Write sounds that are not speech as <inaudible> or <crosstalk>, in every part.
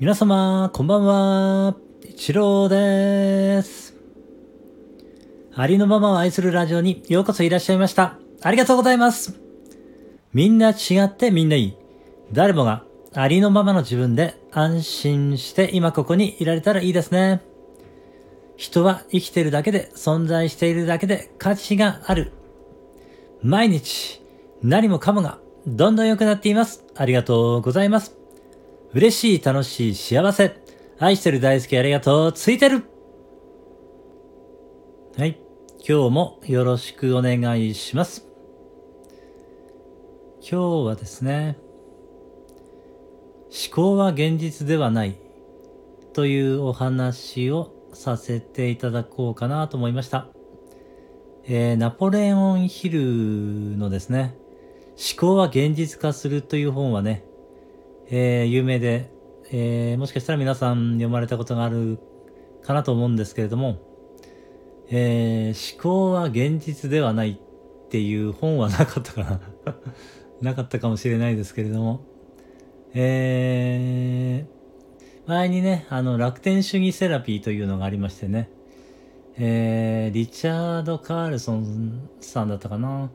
皆様、こんばんは。一郎です。ありのままを愛するラジオにようこそいらっしゃいました。ありがとうございます。みんな違ってみんないい。誰もがありのままの自分で安心して今ここにいられたらいいですね。人は生きているだけで存在しているだけで価値がある。毎日何もかもがどんどん良くなっています。ありがとうございます。嬉しい、楽しい、幸せ。愛してる、大好き、ありがとう。ついてる。はい。今日もよろしくお願いします。今日はですね、思考は現実ではないというお話をさせていただこうかなと思いました。えー、ナポレオンヒルのですね、思考は現実化するという本はね、えー、有名で、えー、もしかしたら皆さん読まれたことがあるかなと思うんですけれども、えー、思考は現実ではないっていう本はなかったかな <laughs> なかったかもしれないですけれども、えー、前にね、あの、楽天主義セラピーというのがありましてね、えー、リチャード・カールソンさんだったかな。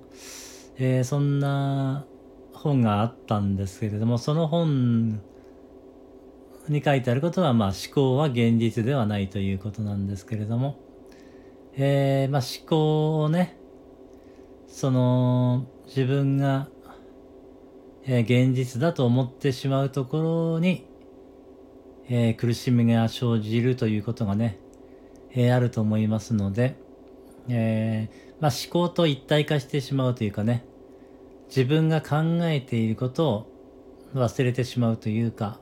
えー、そんな本があったんですけれども、その本に書いてあることは、まあ思考は現実ではないということなんですけれども、えー、まあ思考をね、その自分が、えー、現実だと思ってしまうところに、えー、苦しみが生じるということがね、えー、あると思いますので、えー、まあ、思考と一体化してしまうというかね、自分が考えていることを忘れてしまうというか、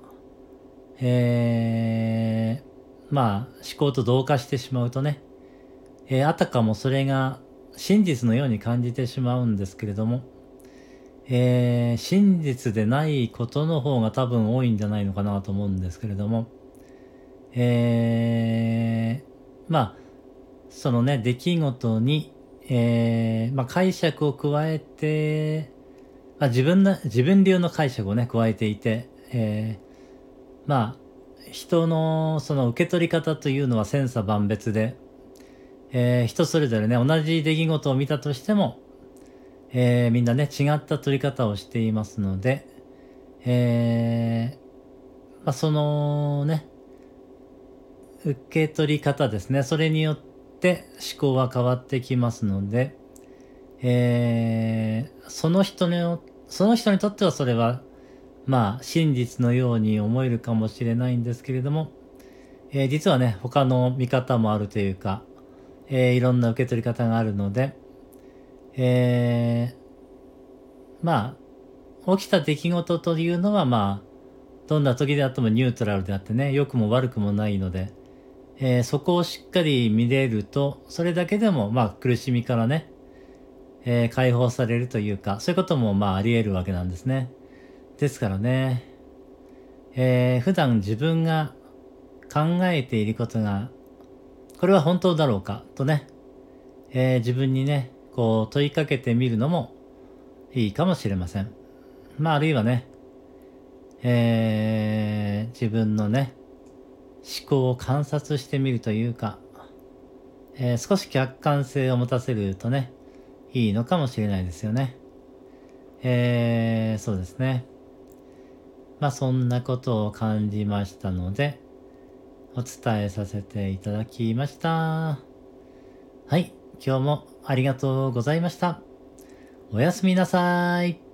えー、まあ、思考と同化してしまうとね、えー、あたかもそれが真実のように感じてしまうんですけれども、えー、真実でないことの方が多分多いんじゃないのかなと思うんですけれども、えー、まあ、そのね、出来事に、えー、まあ、解釈を加えて、まあ、自分の、自分流の解釈をね、加えていて、えー、まあ、人のその受け取り方というのは千差万別で、えー、人それぞれね、同じ出来事を見たとしても、えー、みんなね、違った取り方をしていますので、えー、まあ、そのね、受け取り方ですね、それによって思考は変わってきますので、えー、その人の、その人にとってはそれは、まあ、真実のように思えるかもしれないんですけれども、えー、実はね、他の見方もあるというか、えー、いろんな受け取り方があるので、えー、まあ、起きた出来事というのはまあ、どんな時であってもニュートラルであってね、良くも悪くもないので、え、そこをしっかり見れると、それだけでも、まあ、苦しみからね、えー、解放されるというか、そういうことも、まあ、あり得るわけなんですね。ですからね、えー、普段自分が考えていることが、これは本当だろうか、とね、えー、自分にね、こう問いかけてみるのもいいかもしれません。まあ、あるいはね、えー、自分のね、思考を観察してみるというか、えー、少し客観性を持たせるとね、いいのかもしれないですよね。えー、そうですね。まあそんなことを感じましたので、お伝えさせていただきました。はい、今日もありがとうございました。おやすみなさい。